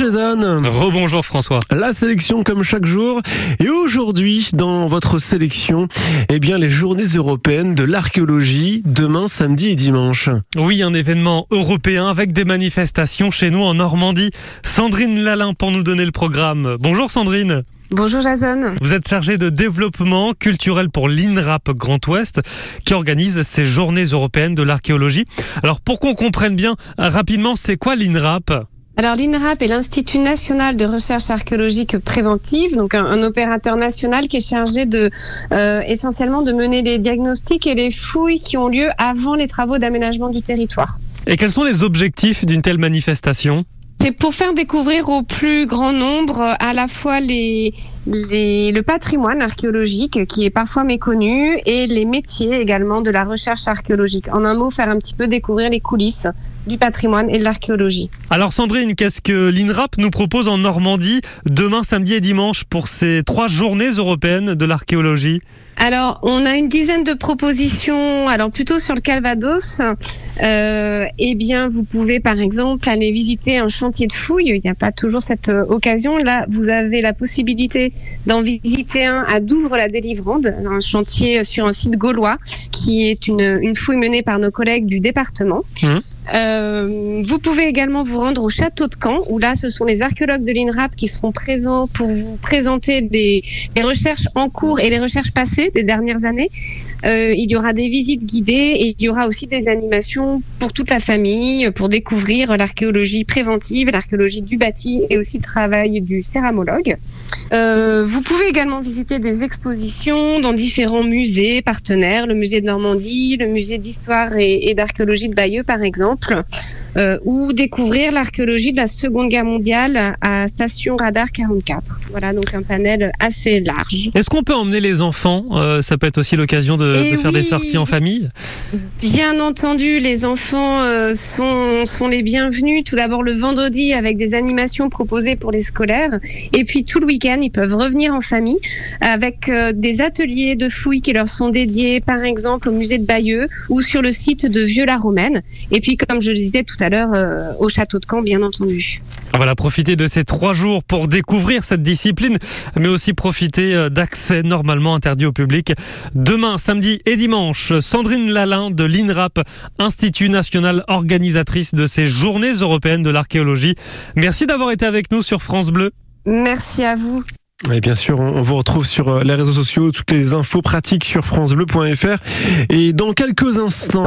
Jason. Rebonjour François. La sélection comme chaque jour. Et aujourd'hui, dans votre sélection, eh bien, les journées européennes de l'archéologie, demain, samedi et dimanche. Oui, un événement européen avec des manifestations chez nous en Normandie. Sandrine Lalin pour nous donner le programme. Bonjour Sandrine. Bonjour Jason. Vous êtes chargée de développement culturel pour l'INRAP Grand Ouest qui organise ces journées européennes de l'archéologie. Alors pour qu'on comprenne bien rapidement, c'est quoi l'INRAP? Alors l'INRAP est l'Institut national de recherche archéologique préventive, donc un, un opérateur national qui est chargé de euh, essentiellement de mener les diagnostics et les fouilles qui ont lieu avant les travaux d'aménagement du territoire. Et quels sont les objectifs d'une telle manifestation? C'est pour faire découvrir au plus grand nombre euh, à la fois les, les, le patrimoine archéologique qui est parfois méconnu et les métiers également de la recherche archéologique. En un mot, faire un petit peu découvrir les coulisses du patrimoine et de l'archéologie. Alors Sandrine, qu'est-ce que l'INRAP nous propose en Normandie demain, samedi et dimanche pour ces trois journées européennes de l'archéologie? Alors, on a une dizaine de propositions. Alors, plutôt sur le Calvados. Euh, eh bien, vous pouvez, par exemple, aller visiter un chantier de fouilles. Il n'y a pas toujours cette euh, occasion. Là, vous avez la possibilité d'en visiter un à Douvres-la-Délivrande, un chantier sur un site gaulois, qui est une, une fouille menée par nos collègues du département. Mmh. Euh, vous pouvez également vous rendre au château de Caen, où là, ce sont les archéologues de l'INRAP qui seront présents pour vous présenter les, les, recherches en cours et les recherches passées des dernières années. Euh, il y aura des visites guidées et il y aura aussi des animations pour toute la famille, pour découvrir l'archéologie préventive, l'archéologie du bâti et aussi le travail du céramologue. Euh, vous pouvez également visiter des expositions dans différents musées partenaires, le musée de Normandie, le musée d'histoire et, d'archéologie de Bayeux par exemple, euh, ou découvrir l'archéologie de la Seconde Guerre mondiale à Station Radar 44. Voilà donc un panel assez large. Est-ce qu'on peut emmener les enfants Ça peut être aussi l'occasion de, de faire oui, des sorties en famille Bien entendu, les enfants euh, sont, sont les bienvenus. Tout d'abord le vendredi avec des animations proposées pour les scolaires. Et puis tout le week-end, ils peuvent revenir en famille avec euh, des ateliers de fouilles qui leur sont dédiés, par exemple au musée de Bayeux ou sur le site de Vieux-la-Romaine. Et puis, comme je le disais tout à l'heure, euh, au château de Caen, bien entendu. Voilà, profiter de ces trois jours pour découvrir cette discipline, mais aussi profiter d'accès normalement interdit au public. Demain, samedi et dimanche, Sandrine Lalin de l'INRAP, Institut national organisatrice de ces journées européennes de l'archéologie. Merci d'avoir été avec nous sur France Bleu. Merci à vous. Et bien sûr, on vous retrouve sur les réseaux sociaux, toutes les infos pratiques sur francebleu.fr. Et dans quelques instants...